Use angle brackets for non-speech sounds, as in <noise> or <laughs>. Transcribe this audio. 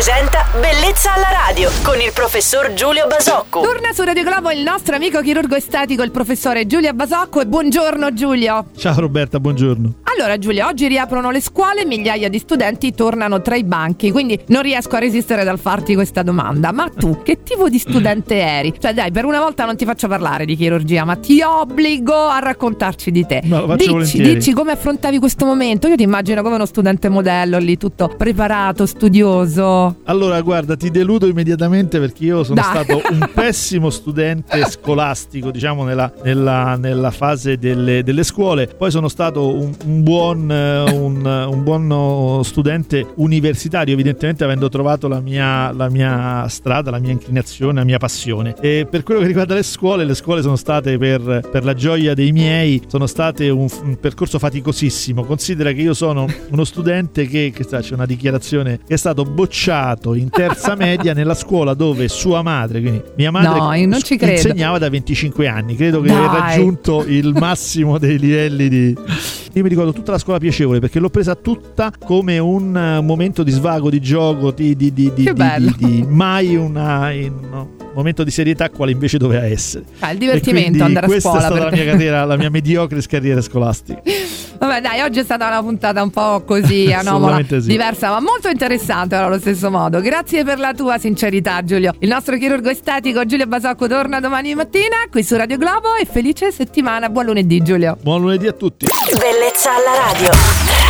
presenta Bellezza alla radio con il professor Giulio Basocco. Torna su Radio Globo il nostro amico chirurgo estetico, il professore Giulia Basocco. E buongiorno Giulio. Ciao Roberta, buongiorno. Allora Giulio, oggi riaprono le scuole, migliaia di studenti tornano tra i banchi, quindi non riesco a resistere dal farti questa domanda. Ma tu <laughs> che tipo di studente eri? Cioè dai, per una volta non ti faccio parlare di chirurgia, ma ti obbligo a raccontarci di te. No, dici, dici come affrontavi questo momento. Io ti immagino come uno studente modello lì, tutto preparato, studioso. Allora, guarda, ti deludo immediatamente perché io sono Dai. stato un <laughs> pessimo studente scolastico, diciamo, nella, nella- nella fase delle, delle scuole. Poi sono stato un, un buon, eh, un, un buon oh, studente universitario, evidentemente avendo trovato la mia, la mia strada, la mia inclinazione, la mia passione. E per quello che riguarda le scuole, le scuole sono state per, per la gioia dei miei, sono state un, un percorso faticosissimo. Considera che io sono uno studente che, che c'è una dichiarazione, che è stato bocciato in terza <laughs> media nella scuola dove sua madre, quindi mia madre, No, io non ci credo. insegnava da 25 anni. Credo che Dai. abbia raggiunto il massimo dei livelli di... Io mi ricordo tutta la scuola piacevole perché l'ho presa tutta come un eh, momento di svago, di gioco, di, di- di- di- di- mai una, no, un momento di serietà quale invece doveva essere. Ah, il divertimento andare a questa scuola è stata la mia carriera, la mia mediocre carriera scolastica. <laughs> Vabbè, dai, oggi è stata una puntata un po' così <laughs> anomala, sì. diversa, ma molto interessante allo stesso modo. Grazie per la tua sincerità, Giulio. Il nostro chirurgo estetico Giulio Basocco torna domani mattina qui su Radio Globo e felice settimana. Buon lunedì, Giulio. Buon lunedì a tutti. Bellezza alla radio.